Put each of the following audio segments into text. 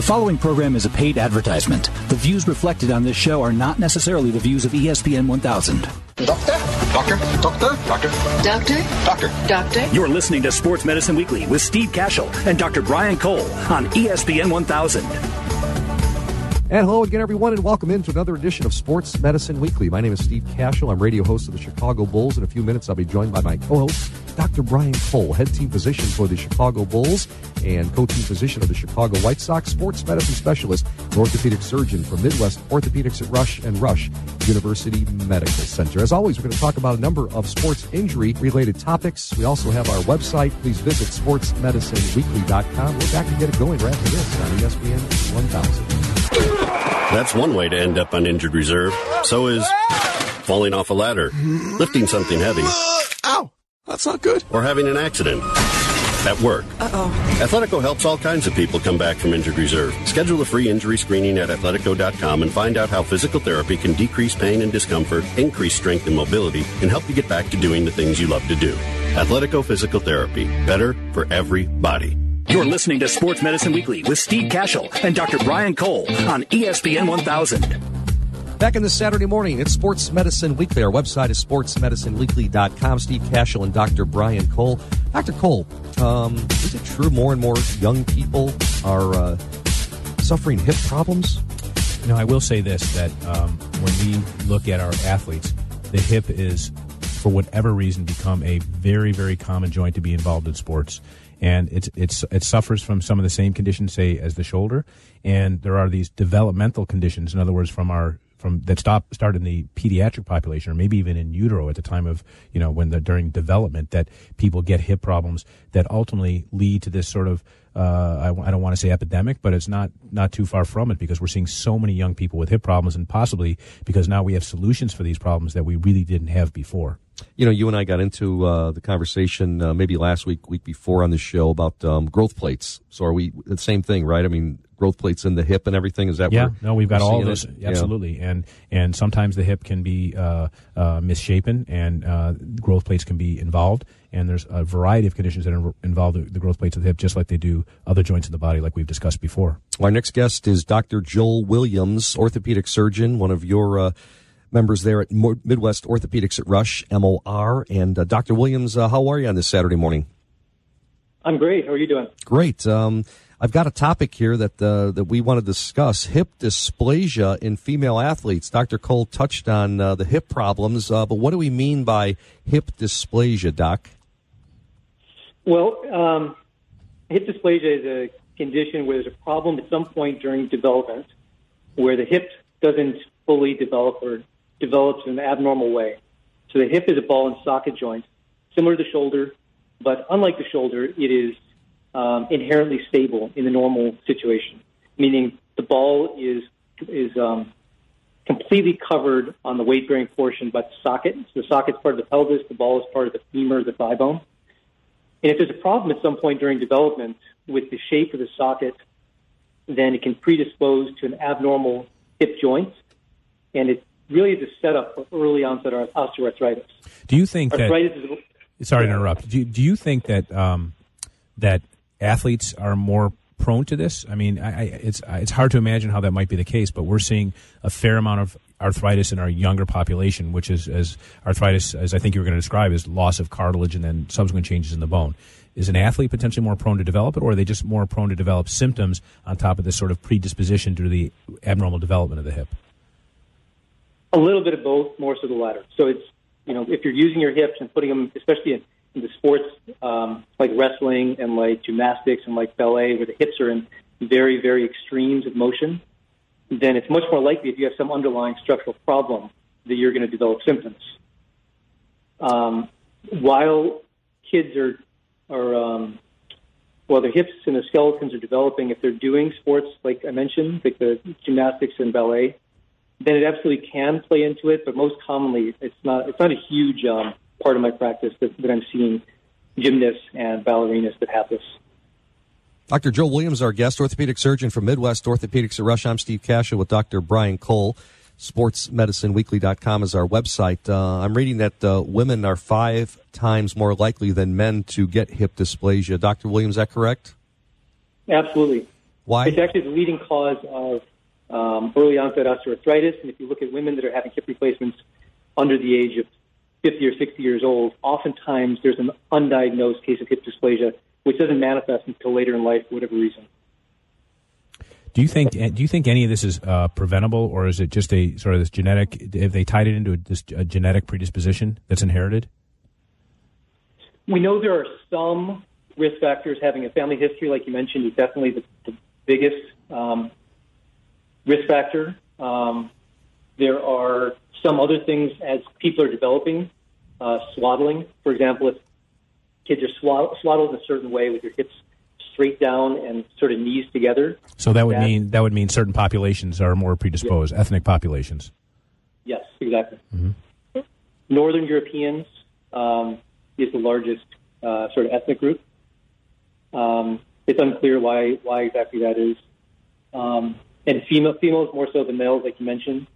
The following program is a paid advertisement. The views reflected on this show are not necessarily the views of ESPN 1000. Doctor? Doctor? Doctor? Doctor? Doctor? Doctor? Doctor? You're listening to Sports Medicine Weekly with Steve Cashel and Dr. Brian Cole on ESPN 1000. And hello again, everyone, and welcome into another edition of Sports Medicine Weekly. My name is Steve Cashel. I'm radio host of the Chicago Bulls. In a few minutes, I'll be joined by my co-host, Dr. Brian Cole, head team physician for the Chicago Bulls and co-team physician of the Chicago White Sox, sports medicine specialist, and orthopedic surgeon for Midwest Orthopedics at Rush and Rush University Medical Center. As always, we're going to talk about a number of sports injury-related topics. We also have our website. Please visit sportsmedicineweekly.com. We're back to get it going right after this on ESPN 1000. That's one way to end up on injured reserve. So is falling off a ladder, lifting something heavy, Ow! That's not good. or having an accident. At work. Uh-oh. Athletico helps all kinds of people come back from injured reserve. Schedule a free injury screening at athletico.com and find out how physical therapy can decrease pain and discomfort, increase strength and mobility, and help you get back to doing the things you love to do. Athletico Physical Therapy. Better for everybody. You're listening to Sports Medicine Weekly with Steve Cashel and Dr. Brian Cole on ESPN 1000. Back in this Saturday morning, it's Sports Medicine Weekly. Our website is sportsmedicineweekly.com. Steve Cashel and Dr. Brian Cole. Dr. Cole, um, is it true more and more young people are uh, suffering hip problems? No, I will say this that um, when we look at our athletes, the hip is, for whatever reason, become a very, very common joint to be involved in sports. And it's it's it suffers from some of the same conditions, say, as the shoulder. And there are these developmental conditions, in other words, from our from that stop start in the pediatric population or maybe even in utero at the time of you know when they're during development that people get hip problems that ultimately lead to this sort of uh, I, I don't want to say epidemic, but it's not not too far from it because we're seeing so many young people with hip problems, and possibly because now we have solutions for these problems that we really didn't have before. You know, you and I got into uh, the conversation uh, maybe last week, week before on the show about um, growth plates. So are we the same thing, right? I mean, growth plates in the hip and everything. Is that Yeah, where no, we've got all this it? Yeah. absolutely, and and sometimes the hip can be uh, uh, misshapen, and uh, growth plates can be involved, and there's a variety of conditions that in- involve the, the growth plates of the hip, just like they do other joints in the body, like we've discussed before. Our next guest is Dr. Joel Williams, orthopedic surgeon, one of your uh, members there at Midwest Orthopedics at Rush, MOR. And uh, Dr. Williams, uh, how are you on this Saturday morning? I'm great. How are you doing? Great. Um, I've got a topic here that uh, that we want to discuss: hip dysplasia in female athletes. Dr. Cole touched on uh, the hip problems, uh, but what do we mean by hip dysplasia, Doc? Well, um, hip dysplasia is a condition where there's a problem at some point during development where the hip doesn't fully develop or develops in an abnormal way. So the hip is a ball and socket joint, similar to the shoulder, but unlike the shoulder, it is um, inherently stable in the normal situation, meaning the ball is is um, completely covered on the weight bearing portion, but the socket. So the socket's part of the pelvis, the ball is part of the femur, the thigh bone. And if there's a problem at some point during development with the shape of the socket, then it can predispose to an abnormal hip joint, and it really a setup for early onset osteoarthritis. Do you think that? Arthritis is Sorry to interrupt. Do you, do you think that um, that athletes are more prone to this? I mean, I, I, it's it's hard to imagine how that might be the case, but we're seeing a fair amount of arthritis in our younger population, which is as arthritis, as I think you were going to describe, is loss of cartilage and then subsequent changes in the bone. Is an athlete potentially more prone to develop it, or are they just more prone to develop symptoms on top of this sort of predisposition due to the abnormal development of the hip? A little bit of both, more so the latter. So it's you know if you're using your hips and putting them, especially in, in the sports um, like wrestling and like gymnastics and like ballet, where the hips are in very very extremes of motion, then it's much more likely if you have some underlying structural problem that you're going to develop symptoms. Um, while kids are are um, while their hips and their skeletons are developing, if they're doing sports like I mentioned, like the gymnastics and ballet, then it absolutely can play into it. But most commonly, it's not. It's not a huge um, part of my practice that, that I'm seeing gymnasts and ballerinas that have this. Dr. Joe Williams, our guest, orthopedic surgeon from Midwest Orthopedics at Rush. I'm Steve Cashel with Dr. Brian Cole. SportsMedicineWeekly.com is our website. Uh, I'm reading that uh, women are five times more likely than men to get hip dysplasia. Dr. Williams, is that correct? Absolutely. Why? It's actually the leading cause of um, early onset osteoarthritis. And if you look at women that are having hip replacements under the age of 50 or 60 years old, oftentimes there's an undiagnosed case of hip dysplasia, which doesn't manifest until later in life for whatever reason. Do you think do you think any of this is uh, preventable, or is it just a sort of this genetic? Have they tied it into a, this, a genetic predisposition that's inherited? We know there are some risk factors. Having a family history, like you mentioned, is definitely the, the biggest um, risk factor. Um, there are some other things as people are developing, uh, swaddling, for example, if kids are swaddled in a certain way with your hips straight down and sort of knees together. So that would that, mean that would mean certain populations are more predisposed, yes. ethnic populations. Yes, exactly. Mm-hmm. Northern Europeans um, is the largest uh, sort of ethnic group. Um, it's unclear why why exactly that is. Um, and female females more so than males, like you mentioned.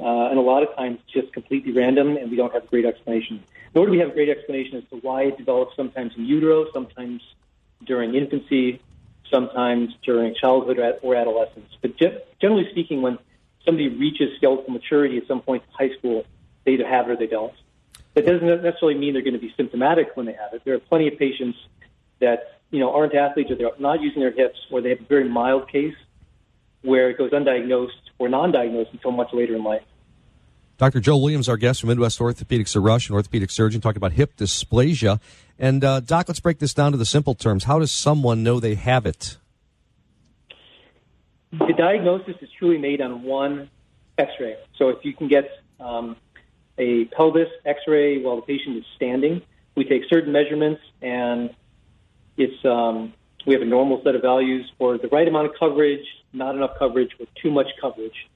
Uh, and a lot of times just completely random, and we don't have a great explanation. Nor do we have a great explanation as to why it develops sometimes in utero, sometimes during infancy, sometimes during childhood or adolescence. But generally speaking, when somebody reaches skeletal maturity at some point in high school, they either have it or they don't. That doesn't necessarily mean they're going to be symptomatic when they have it. There are plenty of patients that you know aren't athletes or they're not using their hips, or they have a very mild case where it goes undiagnosed or non-diagnosed until much later in life. Dr. Joe Williams, our guest from Midwest Orthopedics at Rush, an orthopedic surgeon, talking about hip dysplasia. And uh, Doc, let's break this down to the simple terms. How does someone know they have it? The diagnosis is truly made on one X-ray. So if you can get um, a pelvis X-ray while the patient is standing, we take certain measurements, and it's um, we have a normal set of values for the right amount of coverage, not enough coverage, or too much coverage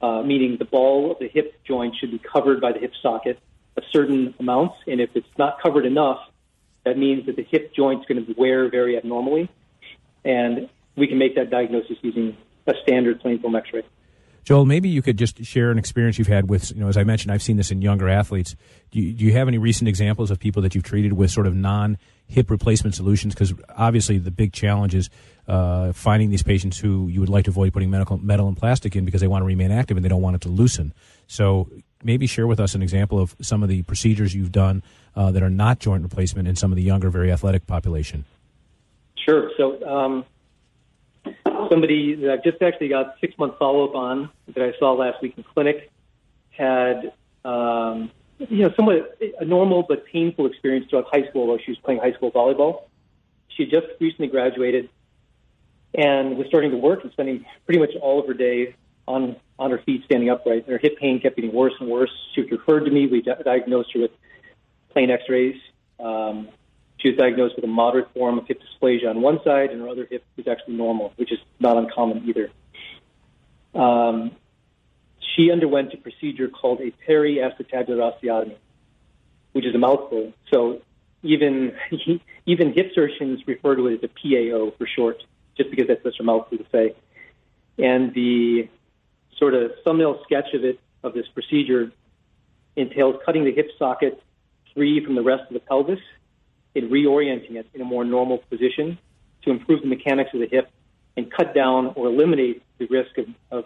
uh, meaning the ball of the hip joint should be covered by the hip socket a certain amount. and if it's not covered enough, that means that the hip joint is going to wear very abnormally, and we can make that diagnosis using a standard plain film X-ray. Joel, maybe you could just share an experience you've had with, you know, as I mentioned, I've seen this in younger athletes. Do you, do you have any recent examples of people that you've treated with sort of non hip replacement solutions? Because obviously the big challenge is uh, finding these patients who you would like to avoid putting medical, metal and plastic in because they want to remain active and they don't want it to loosen. So maybe share with us an example of some of the procedures you've done uh, that are not joint replacement in some of the younger, very athletic population. Sure. So um, somebody that I've just actually got six month follow up on that I saw last week in clinic had um, you know somewhat a normal but painful experience throughout high school while she was playing high school volleyball. She had just recently graduated and was starting to work and spending pretty much all of her day on on her feet, standing upright. Her hip pain kept getting worse and worse. She referred to me. We diagnosed her with plain X-rays. Um, she was diagnosed with a moderate form of hip dysplasia on one side, and her other hip was actually normal, which is not uncommon either. Um, she underwent a procedure called a periacetabular osteotomy, which is a mouthful. So even even hip surgeons refer to it as a PAO for short, just because that's such a mouthful to say. And the sort of thumbnail sketch of it of this procedure entails cutting the hip socket free from the rest of the pelvis in reorienting it in a more normal position to improve the mechanics of the hip and cut down or eliminate the risk of, of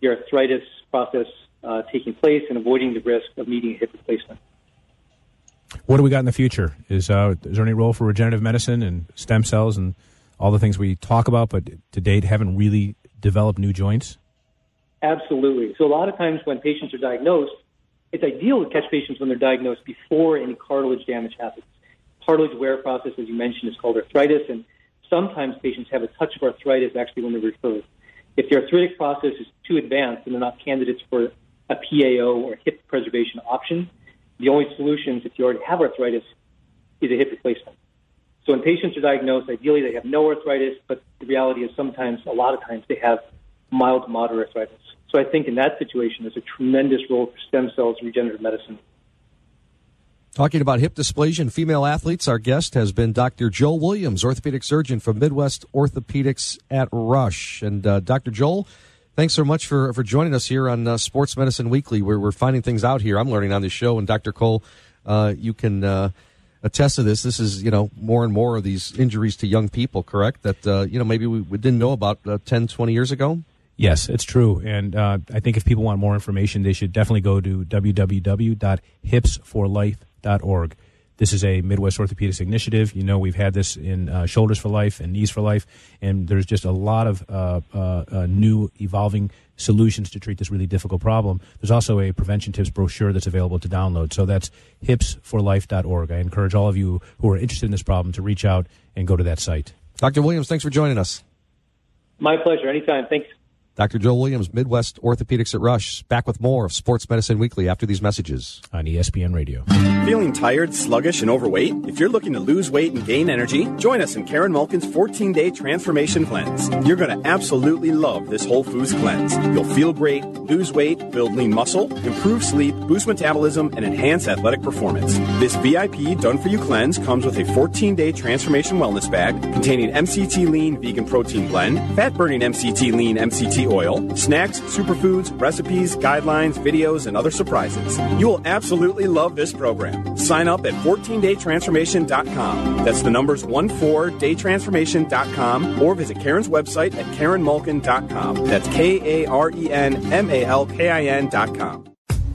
the arthritis process uh, taking place and avoiding the risk of needing a hip replacement. What do we got in the future? Is, uh, is there any role for regenerative medicine and stem cells and all the things we talk about, but to date haven't really developed new joints? Absolutely. So a lot of times when patients are diagnosed, it's ideal to catch patients when they're diagnosed before any cartilage damage happens cartilage wear process, as you mentioned, is called arthritis, and sometimes patients have a touch of arthritis actually when they're referred. If the arthritic process is too advanced and they're not candidates for a PAO or hip preservation option, the only solutions if you already have arthritis is a hip replacement. So when patients are diagnosed, ideally they have no arthritis, but the reality is sometimes, a lot of times, they have mild to moderate arthritis. So I think in that situation, there's a tremendous role for stem cells and regenerative medicine. Talking about hip dysplasia in female athletes, our guest has been Dr. Joel Williams, orthopedic surgeon from Midwest Orthopedics at Rush. And uh, Dr. Joel, thanks so much for, for joining us here on uh, Sports Medicine Weekly, we're finding things out here. I'm learning on this show, and Dr. Cole, uh, you can uh, attest to this. This is, you know, more and more of these injuries to young people, correct? That, uh, you know, maybe we, we didn't know about uh, 10, 20 years ago? Yes, it's true. And uh, I think if people want more information, they should definitely go to www.hipsforlife.org. This is a Midwest Orthopedics initiative. You know, we've had this in uh, Shoulders for Life and Knees for Life, and there's just a lot of uh, uh, uh, new evolving solutions to treat this really difficult problem. There's also a prevention tips brochure that's available to download. So that's hipsforlife.org. I encourage all of you who are interested in this problem to reach out and go to that site. Dr. Williams, thanks for joining us. My pleasure. Anytime. Thanks. Dr. Joe Williams, Midwest Orthopedics at Rush, back with more of Sports Medicine Weekly after these messages on ESPN Radio. Feeling tired, sluggish, and overweight? If you're looking to lose weight and gain energy, join us in Karen Malkin's 14 day transformation cleanse. You're going to absolutely love this Whole Foods cleanse. You'll feel great, lose weight, build lean muscle, improve sleep, boost metabolism, and enhance athletic performance. This VIP done for you cleanse comes with a 14 day transformation wellness bag containing MCT lean vegan protein blend, fat burning MCT lean MCT oil, snacks, superfoods, recipes, guidelines, videos, and other surprises. You will absolutely love this program. Sign up at 14daytransformation.com. That's the numbers 14daytransformation.com or visit Karen's website at karenmalkin.com. That's K A R E N M A L K I N.com.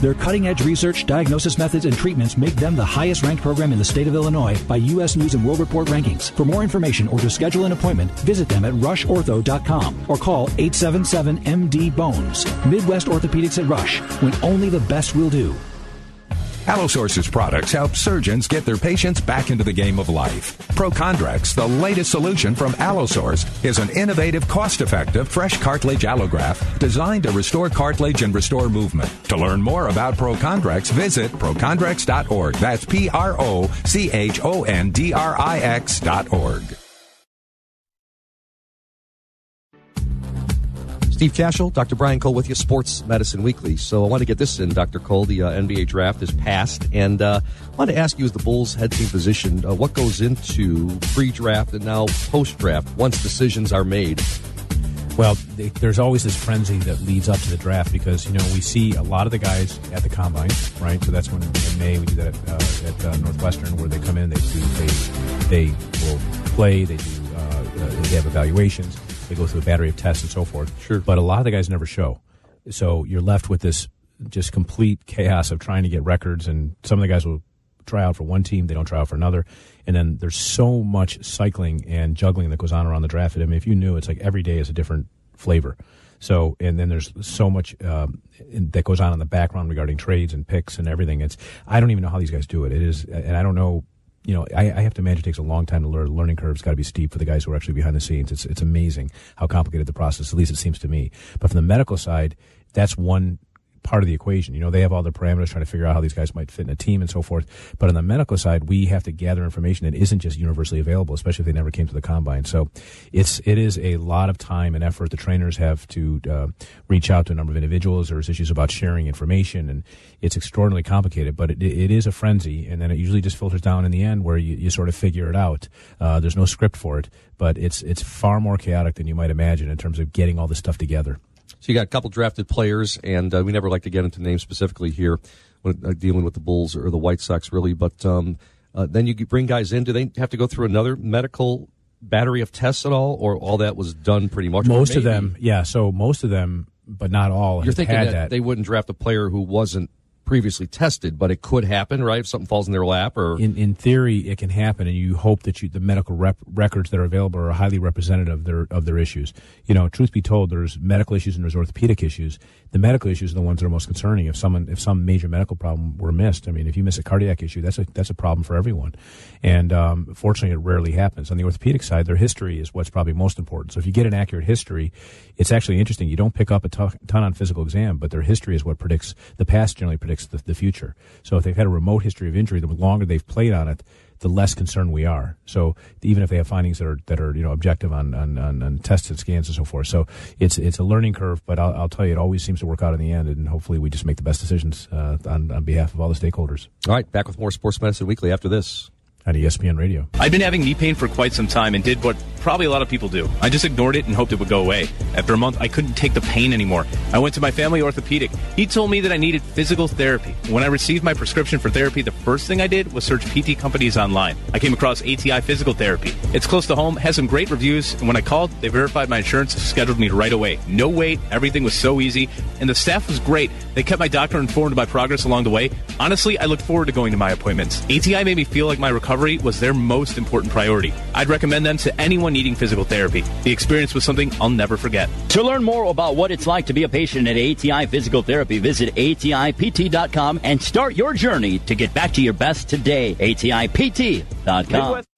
Their cutting edge research, diagnosis methods, and treatments make them the highest ranked program in the state of Illinois by U.S. News and World Report rankings. For more information or to schedule an appointment, visit them at rushortho.com or call 877 MD Bones. Midwest Orthopedics at Rush, when only the best will do. Allosource's products help surgeons get their patients back into the game of life. ProChondrix, the latest solution from Allosource, is an innovative, cost-effective, fresh cartilage allograft designed to restore cartilage and restore movement. To learn more about ProChondrix, visit prochondrix.org. That's P-R-O-C-H-O-N-D-R-I-X dot org. Steve Cashel, Dr. Brian Cole with you, Sports Medicine Weekly. So I want to get this in, Dr. Cole. The uh, NBA draft is passed, and uh, I want to ask you, as the Bulls head team physician, uh, what goes into pre-draft and now post-draft once decisions are made? Well, there's always this frenzy that leads up to the draft because you know we see a lot of the guys at the combine, right? So that's when in May we do that at, uh, at uh, Northwestern, where they come in, they do they they will play, they do uh, they have evaluations they go through a battery of tests and so forth. Sure. But a lot of the guys never show. So you're left with this just complete chaos of trying to get records. And some of the guys will try out for one team, they don't try out for another. And then there's so much cycling and juggling that goes on around the draft. I mean, if you knew, it's like every day is a different flavor. So, and then there's so much um, that goes on in the background regarding trades and picks and everything. It's I don't even know how these guys do it. It is, and I don't know you know, I, I, have to imagine it takes a long time to learn. Learning curve's got to be steep for the guys who are actually behind the scenes. It's it's amazing how complicated the process. At least it seems to me. But from the medical side, that's one part of the equation. You know, they have all the parameters trying to figure out how these guys might fit in a team and so forth. But on the medical side, we have to gather information that isn't just universally available, especially if they never came to the combine. So it's it is a lot of time and effort. The trainers have to uh, reach out to a number of individuals. There's issues about sharing information, and it's extraordinarily complicated. But it, it is a frenzy, and then it usually just filters down in the end where you, you sort of figure it out. Uh, there's no script for it, but it's it's far more chaotic than you might imagine in terms of getting all this stuff together. So you got a couple drafted players, and uh, we never like to get into names specifically here when uh, dealing with the Bulls or the White Sox, really. But um, uh, then you bring guys in. Do they have to go through another medical battery of tests at all, or all that was done pretty much? Most of them, yeah. So most of them, but not all. You're thinking that, that, they wouldn't draft a player who wasn't previously tested, but it could happen, right? If something falls in their lap, or in in theory, it can happen, and you hope that you, the medical rep, records that are available are highly representative of their of their issues. You know, truth be told, there's medical issues and there's orthopedic issues. The medical issues are the ones that are most concerning. If someone if some major medical problem were missed, I mean, if you miss a cardiac issue, that's a that's a problem for everyone. And um, fortunately, it rarely happens. On the orthopedic side, their history is what's probably most important. So if you get an accurate history, it's actually interesting. You don't pick up a ton on physical exam, but their history is what predicts the past generally predicts predicts the, the future. So if they've had a remote history of injury, the longer they've played on it, the less concerned we are. So even if they have findings that are that are you know objective on on, on, on tested scans and so forth, so it's it's a learning curve. But I'll, I'll, tell you, it always seems to work out in the end, and hopefully we just make the best decisions uh, on on behalf of all the stakeholders. All right, back with more Sports Medicine Weekly after this ESPN Radio. I've been having knee pain for quite some time and did what probably a lot of people do. I just ignored it and hoped it would go away. After a month, I couldn't take the pain anymore. I went to my family orthopedic. He told me that I needed physical therapy. When I received my prescription for therapy, the first thing I did was search PT companies online. I came across ATI Physical Therapy. It's close to home, has some great reviews, and when I called, they verified my insurance, scheduled me right away. No wait, everything was so easy, and the staff was great. They kept my doctor informed of my progress along the way. Honestly, I look forward to going to my appointments. ATI made me feel like my recovery was their most important priority. I'd recommend them to anyone needing physical therapy. The experience was something I'll never forget. To learn more about what it's like to be a patient at ATI Physical Therapy, visit ATIPT.com and start your journey to get back to your best today. ATIPT.com. Midwest.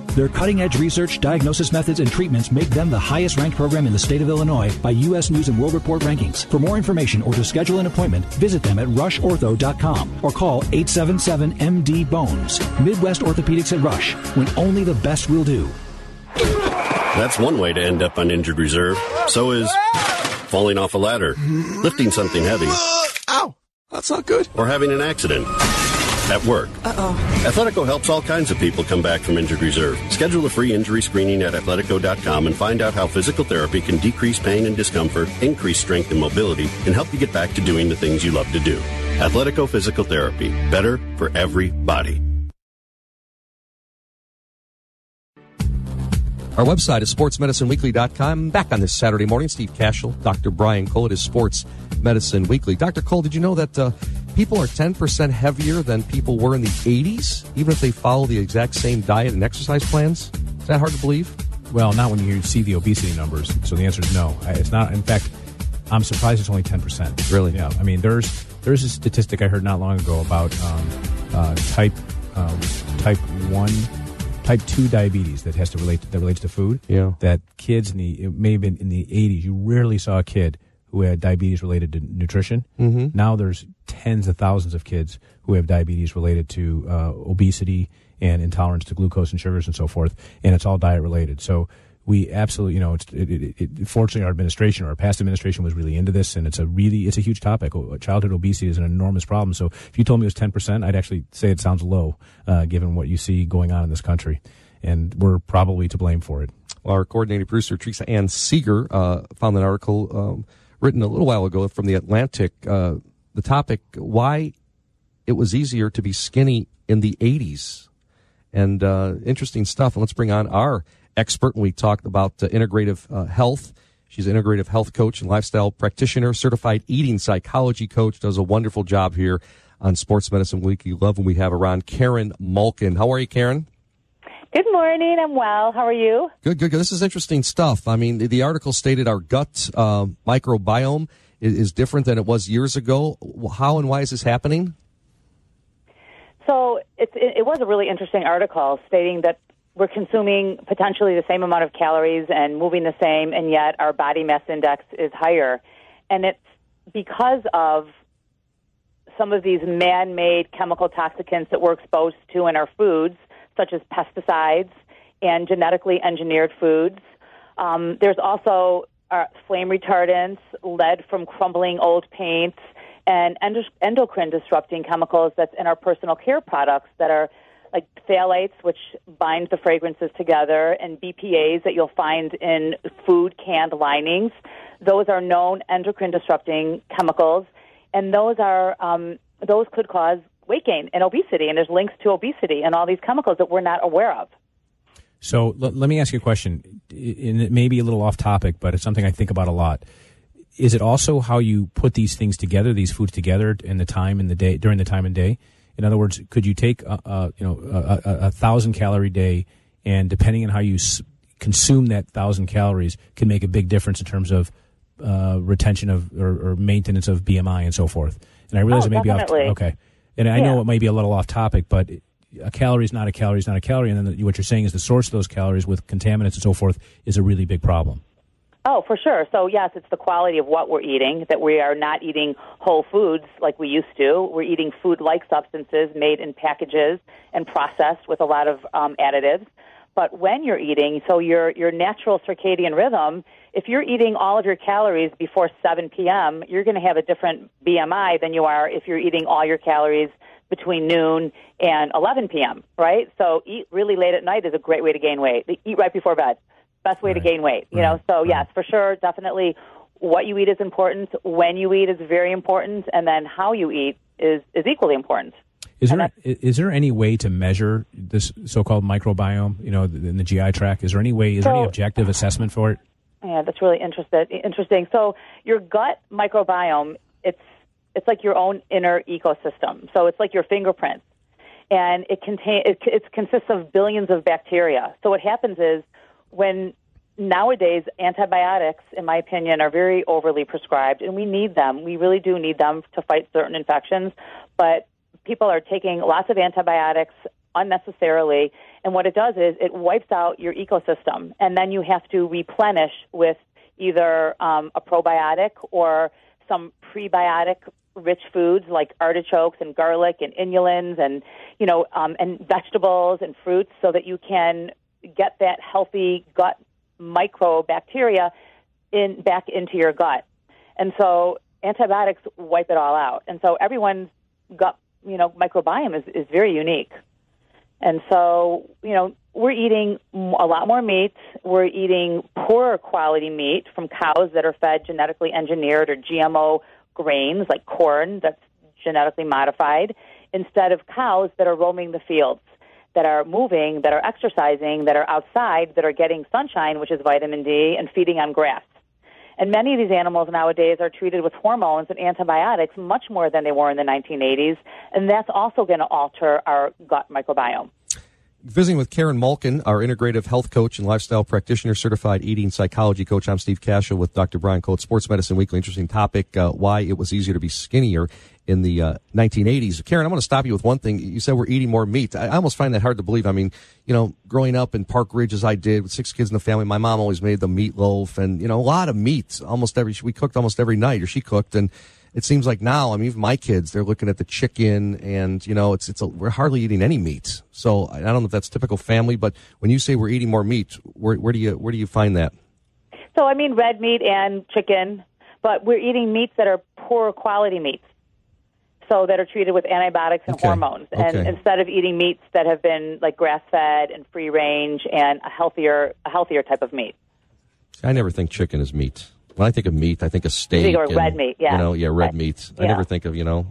Their cutting edge research, diagnosis methods, and treatments make them the highest ranked program in the state of Illinois by U.S. News and World Report rankings. For more information or to schedule an appointment, visit them at rushortho.com or call 877 MD Bones. Midwest Orthopedics at Rush, when only the best will do. That's one way to end up on injured reserve. So is falling off a ladder, lifting something heavy. Ow! That's not good. Or having an accident at work. Uh-oh. Athletico helps all kinds of people come back from injured reserve. Schedule a free injury screening at athletico.com and find out how physical therapy can decrease pain and discomfort, increase strength and mobility, and help you get back to doing the things you love to do. Athletico Physical Therapy. Better for everybody. Our website is sportsmedicineweekly.com. Back on this Saturday morning, Steve Cashel, Dr. Brian Cole. It is Sports Medicine Weekly. Dr. Cole, did you know that uh, people are 10% heavier than people were in the 80s, even if they follow the exact same diet and exercise plans? Is that hard to believe? Well, not when you see the obesity numbers. So the answer is no. It's not. In fact, I'm surprised it's only 10%. Really? Yeah. I mean, there's there's a statistic I heard not long ago about um, uh, type um, type one type two diabetes that has to relate that relates to food. Yeah. That kids in the it may have been in the 80s, you rarely saw a kid who had diabetes related to nutrition. Mm-hmm. Now there's tens of thousands of kids who have diabetes related to uh, obesity and intolerance to glucose and sugars and so forth, and it's all diet related. So we absolutely, you know, it, it, it, fortunately our administration our past administration was really into this, and it's a really, it's a huge topic. Childhood obesity is an enormous problem. So if you told me it was ten percent, I'd actually say it sounds low, uh, given what you see going on in this country, and we're probably to blame for it. Well, our coordinating producer Teresa Ann Seeger uh, found an article um, written a little while ago from the Atlantic. Uh, the topic: why it was easier to be skinny in the '80s, and uh, interesting stuff. And let's bring on our expert we talk about uh, integrative uh, health. She's an integrative health coach and lifestyle practitioner, certified eating psychology coach, does a wonderful job here on Sports Medicine Week. Weekly. Love when we have around Karen Malkin. How are you, Karen? Good morning. I'm well. How are you? Good, good, good. This is interesting stuff. I mean, the, the article stated our gut uh, microbiome is, is different than it was years ago. How and why is this happening? So it, it was a really interesting article stating that we're consuming potentially the same amount of calories and moving the same, and yet our body mass index is higher. And it's because of some of these man made chemical toxicants that we're exposed to in our foods, such as pesticides and genetically engineered foods. Um, there's also uh, flame retardants, lead from crumbling old paints, and endocrine disrupting chemicals that's in our personal care products that are like phthalates, which bind the fragrances together, and BPAs that you'll find in food canned linings. Those are known endocrine disrupting chemicals, and those are um, those could cause weight gain and obesity. And there's links to obesity and all these chemicals that we're not aware of. So l- let me ask you a question, and it may be a little off topic, but it's something I think about a lot. Is it also how you put these things together, these foods together, in the time in the day during the time and day? In other words, could you take a, a you know a, a, a, thousand calorie day, and depending on how you s- consume that thousand calories, can make a big difference in terms of uh, retention of or, or, maintenance of BMI and so forth. And I realize oh, it may definitely. be off. Okay, and I yeah. know it may be a little off topic, but a calorie is not a calorie is not a calorie, and then the, what you're saying is the source of those calories with contaminants and so forth is a really big problem. Oh, for sure. So, yes, it's the quality of what we're eating, that we are not eating whole foods like we used to. We're eating food like substances made in packages and processed with a lot of um, additives. But when you're eating, so your, your natural circadian rhythm, if you're eating all of your calories before 7 p.m., you're going to have a different BMI than you are if you're eating all your calories between noon and 11 p.m., right? So, eat really late at night is a great way to gain weight. Eat right before bed best way right. to gain weight. You know, so yes, for sure, definitely, what you eat is important. When you eat is very important, and then how you eat is is equally important. Is there is there any way to measure this so-called microbiome? You know, in the GI tract, is there any way? Is so, there any objective assessment for it? Yeah, that's really interesting. Interesting. So your gut microbiome, it's it's like your own inner ecosystem. So it's like your fingerprints, and it contain it, it consists of billions of bacteria. So what happens is when nowadays antibiotics, in my opinion, are very overly prescribed, and we need them. We really do need them to fight certain infections, but people are taking lots of antibiotics unnecessarily, and what it does is it wipes out your ecosystem, and then you have to replenish with either um, a probiotic or some prebiotic rich foods like artichokes and garlic and inulins and you know um, and vegetables and fruits so that you can get that healthy gut microbacteria in back into your gut. And so antibiotics wipe it all out. And so everyone's gut, you know, microbiome is, is very unique. And so, you know, we're eating a lot more meat. We're eating poorer quality meat from cows that are fed genetically engineered or GMO grains like corn that's genetically modified instead of cows that are roaming the fields that are moving, that are exercising, that are outside, that are getting sunshine, which is vitamin D, and feeding on grass. And many of these animals nowadays are treated with hormones and antibiotics much more than they were in the 1980s, and that's also going to alter our gut microbiome. Visiting with Karen Malkin, our integrative health coach and lifestyle practitioner, certified eating psychology coach. I'm Steve Cashel with Dr. Brian Coates, Sports Medicine Weekly. Interesting topic, uh, why it was easier to be skinnier in the uh, 1980s. Karen, I'm going to stop you with one thing. You said we're eating more meat. I, I almost find that hard to believe. I mean, you know, growing up in Park Ridge as I did with six kids in the family, my mom always made the meatloaf and, you know, a lot of meat almost every, we cooked almost every night or she cooked. And it seems like now, I mean, even my kids, they're looking at the chicken and, you know, it's, it's a, we're hardly eating any meat. So I don't know if that's typical family, but when you say we're eating more meat, where, where do you, where do you find that? So I mean red meat and chicken, but we're eating meats that are poor quality meats. So that are treated with antibiotics and Okay. hormones, and Okay. instead of eating meats that have been like grass fed and free range and a healthier, a healthier type of meat. I never think chicken is meat. When I think of meat, I think of steak. think of and, red meat, yeah. You know, yeah, red Right. meat. I never think of, you know,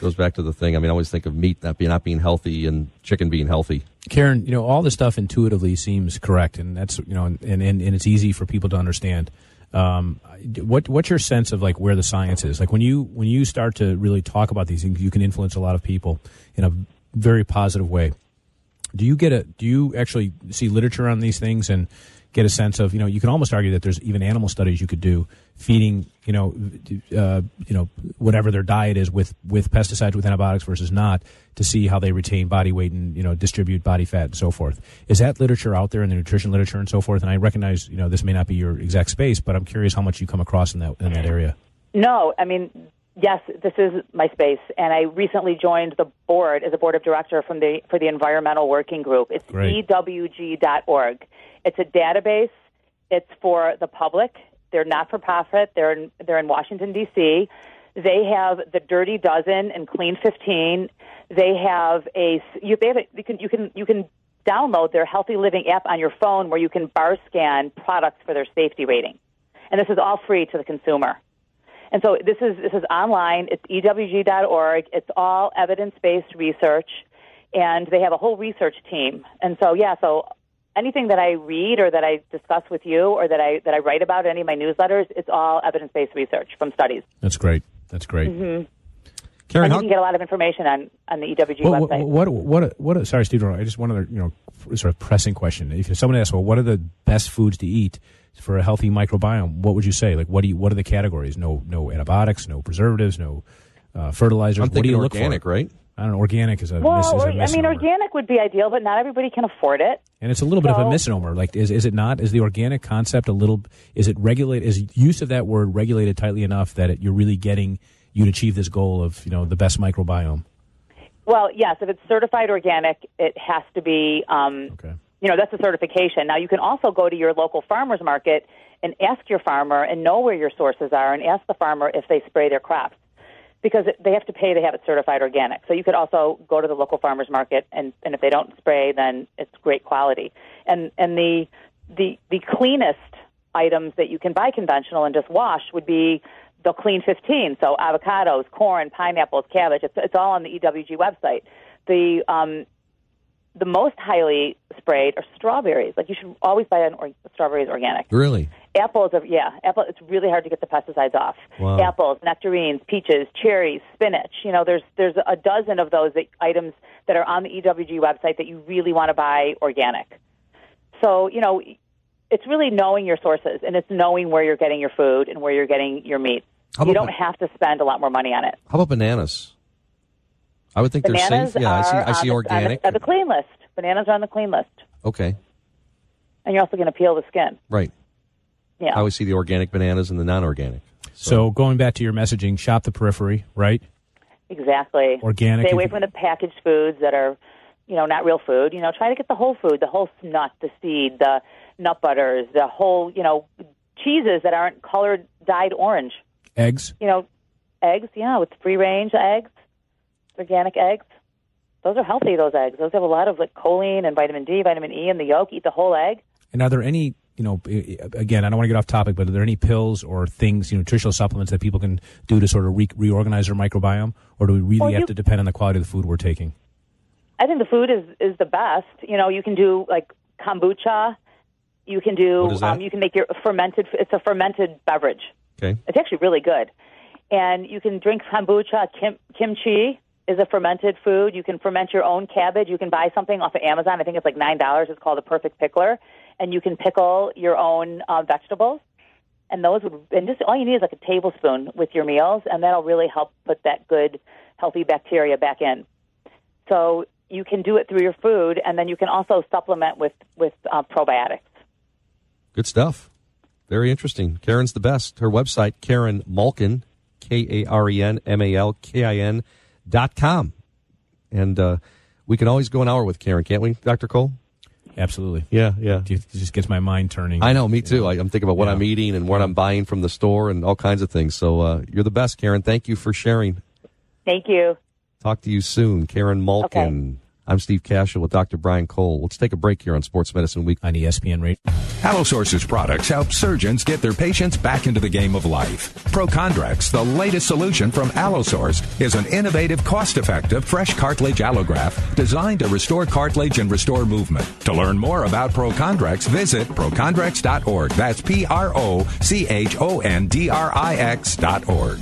goes back to the thing. I mean, I always think of meat not being, not being healthy and chicken being healthy. Karen, you know, all this stuff intuitively seems correct, and that's you know, and and, and it's easy for people to understand. Um, what what's your sense of like where the science is? Like when you when you start to really talk about these things, you can influence a lot of people in a very positive way. Do you get a do you actually see literature on these things and get a sense of you know you can almost argue that there's even animal studies you could do feeding you know uh, you know whatever their diet is with with pesticides with antibiotics versus not to see how they retain body weight and you know distribute body fat and so forth is that literature out there in the nutrition literature and so forth and I recognize you know this may not be your exact space but I'm curious how much you come across in that in that area No, I mean, yes, this is my space, and I recently joined the board as a board of director from the for the Environmental Working Group. It's Great. ewg.org. It's a database. It's for the public. They're not for profit. They're in, they're in Washington D.C. They have the Dirty Dozen and Clean 15. They have a you, they have a, you can you can you can download their Healthy Living app on your phone where you can bar scan products for their safety rating, and this is all free to the consumer. And so this is this is online. It's ewg.org. It's all evidence based research, and they have a whole research team. And so yeah, so anything that I read or that I discuss with you or that I that I write about in any of my newsletters, it's all evidence based research from studies. that's great that's great Karen, and you can get a lot of information on, on the EWG What, website. what, what, what, what, sorry, Steve, I just one other, you know, sort of pressing question. If someone asks, well, what are the best foods to eat for a healthy microbiome? What would you say? Like, what do you, what are the categories? No, no antibiotics, no preservatives, no uh, fertilizers. I'm what do thinking you look organic, right? I don't know. Organic is a, well, mis- is a or- I mean, organic would be ideal, but not everybody can afford it. And it's a little bit of a misnomer. Like, is is it not? Is the organic concept a little? Is it regulate? Is use of that word regulated tightly enough that it, you're really getting you'd achieve this goal of you know the best microbiome? Well, yes, if it's certified organic, it has to be. Um, Okay. You know, that's a certification. Now, you can also go to your local farmers market and ask your farmer and know where your sources are, and ask the farmer if they spray their crops because they have to pay to have it certified organic. So you could also go to the local farmers market, and, and if they don't spray, then it's great quality. And and the the the cleanest items that you can buy conventional and just wash would be the clean 15. So avocados, corn, pineapples, cabbage. It's, it's all on the EWG website. The um, the most highly sprayed are strawberries. Like you should always buy an or- strawberries organic. Really? Apples are yeah, apple. It's really hard to get the pesticides off. Wow. Apples, nectarines, peaches, cherries, spinach. You know, there's there's a dozen of those that, items that are on the EWG website that you really want to buy organic. So you know, it's really knowing your sources and it's knowing where you're getting your food and where you're getting your meat. You don't have to spend a lot more money on it. How about bananas? I would think Bananas they're safe. Yeah, I see. are I see on organic. The, on the, the clean list. Bananas are on the clean list, okay, and you're also going to peel the skin. right. Yeah. I always see the organic bananas and the non-organic. So going back to your messaging, shop the periphery, right? Exactly. Organic, Stay away from the packaged foods that are, you know, not real food. You know, try to get the whole food, the whole nut, the seed, the nut butters, the whole, you know, cheeses that aren't colored dyed orange. Eggs. You know, eggs. Yeah, with free range eggs, organic eggs. Those are healthy. Those eggs. Those have a lot of like choline and vitamin D, vitamin E in the yolk. Eat the whole egg. And are there any, you know, again, I don't want to get off topic, but are there any pills or things, you know, nutritional supplements that people can do to sort of re- reorganize their microbiome, or do we really Well, have you- to depend on the quality of the food we're taking? I think the food is is the best. You know, you can do like kombucha. You can do. What is that? Um, you can make your fermented. It's a fermented beverage. Okay. It's actually really good. And you can drink kombucha. Kim, kimchi is a fermented food. You can ferment your own cabbage. You can buy something off of Amazon. I think it's like nine dollars. It's called a Perfect Pickler, and you can pickle your own uh, vegetables. And those would, and just all you need is like a tablespoon with your meals, and that'll really help put that good, healthy bacteria back in. So you can do it through your food, and then you can also supplement with with uh, probiotics. Good stuff. Very interesting. Karen's the best. Her website, Karen Malkin, K A R E N M A L K I N com. And uh, we can always go an hour with Karen, can't we, Dr. Cole? Absolutely. Yeah, yeah. It just gets my mind turning. I know, me too. I, I'm thinking about what Yeah. I'm eating and what I'm buying from the store and all kinds of things. So uh, you're the best, Karen. Thank you for sharing. Thank you. Talk to you soon. Karen Malkin. I'm Steve Cashel with Dr. Brian Cole. Let's take a break here on Sports Medicine Week. on ESPN Radio. Allosource's products help surgeons get their patients back into the game of life. ProChondrix, the latest solution from Allosource, is an innovative, cost-effective, fresh cartilage allograft designed to restore cartilage and restore movement. To learn more about ProChondrix, visit prochondrix.org. That's P-R-O-C-H-O-N-D-R-I-X dot org.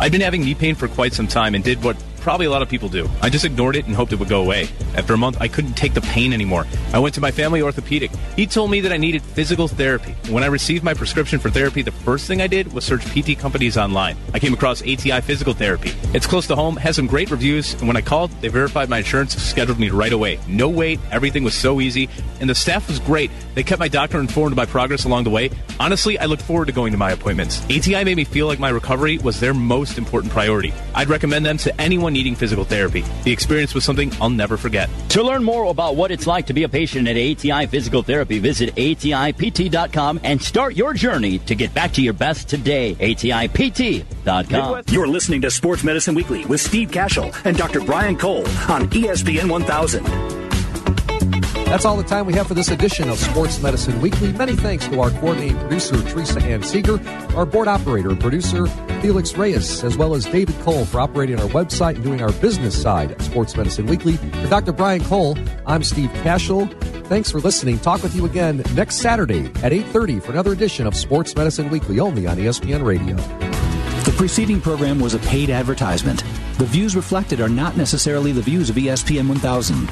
I've been having knee pain for quite some time and did what probably a lot of people do. I just ignored it and hoped it would go away. After a month, I couldn't take the pain anymore. I went to my family orthopedic. He told me that I needed physical therapy. When I received my prescription for therapy, the first thing I did was search PT companies online. I came across ATI Physical Therapy. It's close to home, has some great reviews, and when I called, they verified my insurance, scheduled me right away. No wait, everything was so easy, and the staff was great. They kept my doctor informed of my progress along the way. Honestly, I look forward to going to my appointments. ATI made me feel like my recovery was their most important priority. I'd recommend them to anyone needing physical therapy. The experience was something I'll never forget. To learn more about what it's like to be a patient at ATI Physical Therapy, visit ATIPT.com and start your journey to get back to your best today. ATIPT.com. You're listening to Sports Medicine Weekly with Steve Cashel and Dr. Brian Cole on ESPN 1000. That's all the time we have for this edition of Sports Medicine Weekly. Many thanks to our coordinating producer, Teresa Ann Seeger, our board operator and producer, Felix Reyes, as well as David Cole for operating our website and doing our business side at Sports Medicine Weekly. For Dr. Brian Cole, I'm Steve Cashel. Thanks for listening. Talk with you again next Saturday at 8.30 for another edition of Sports Medicine Weekly, only on ESPN Radio. The preceding program was a paid advertisement. The views reflected are not necessarily the views of ESPN 1000.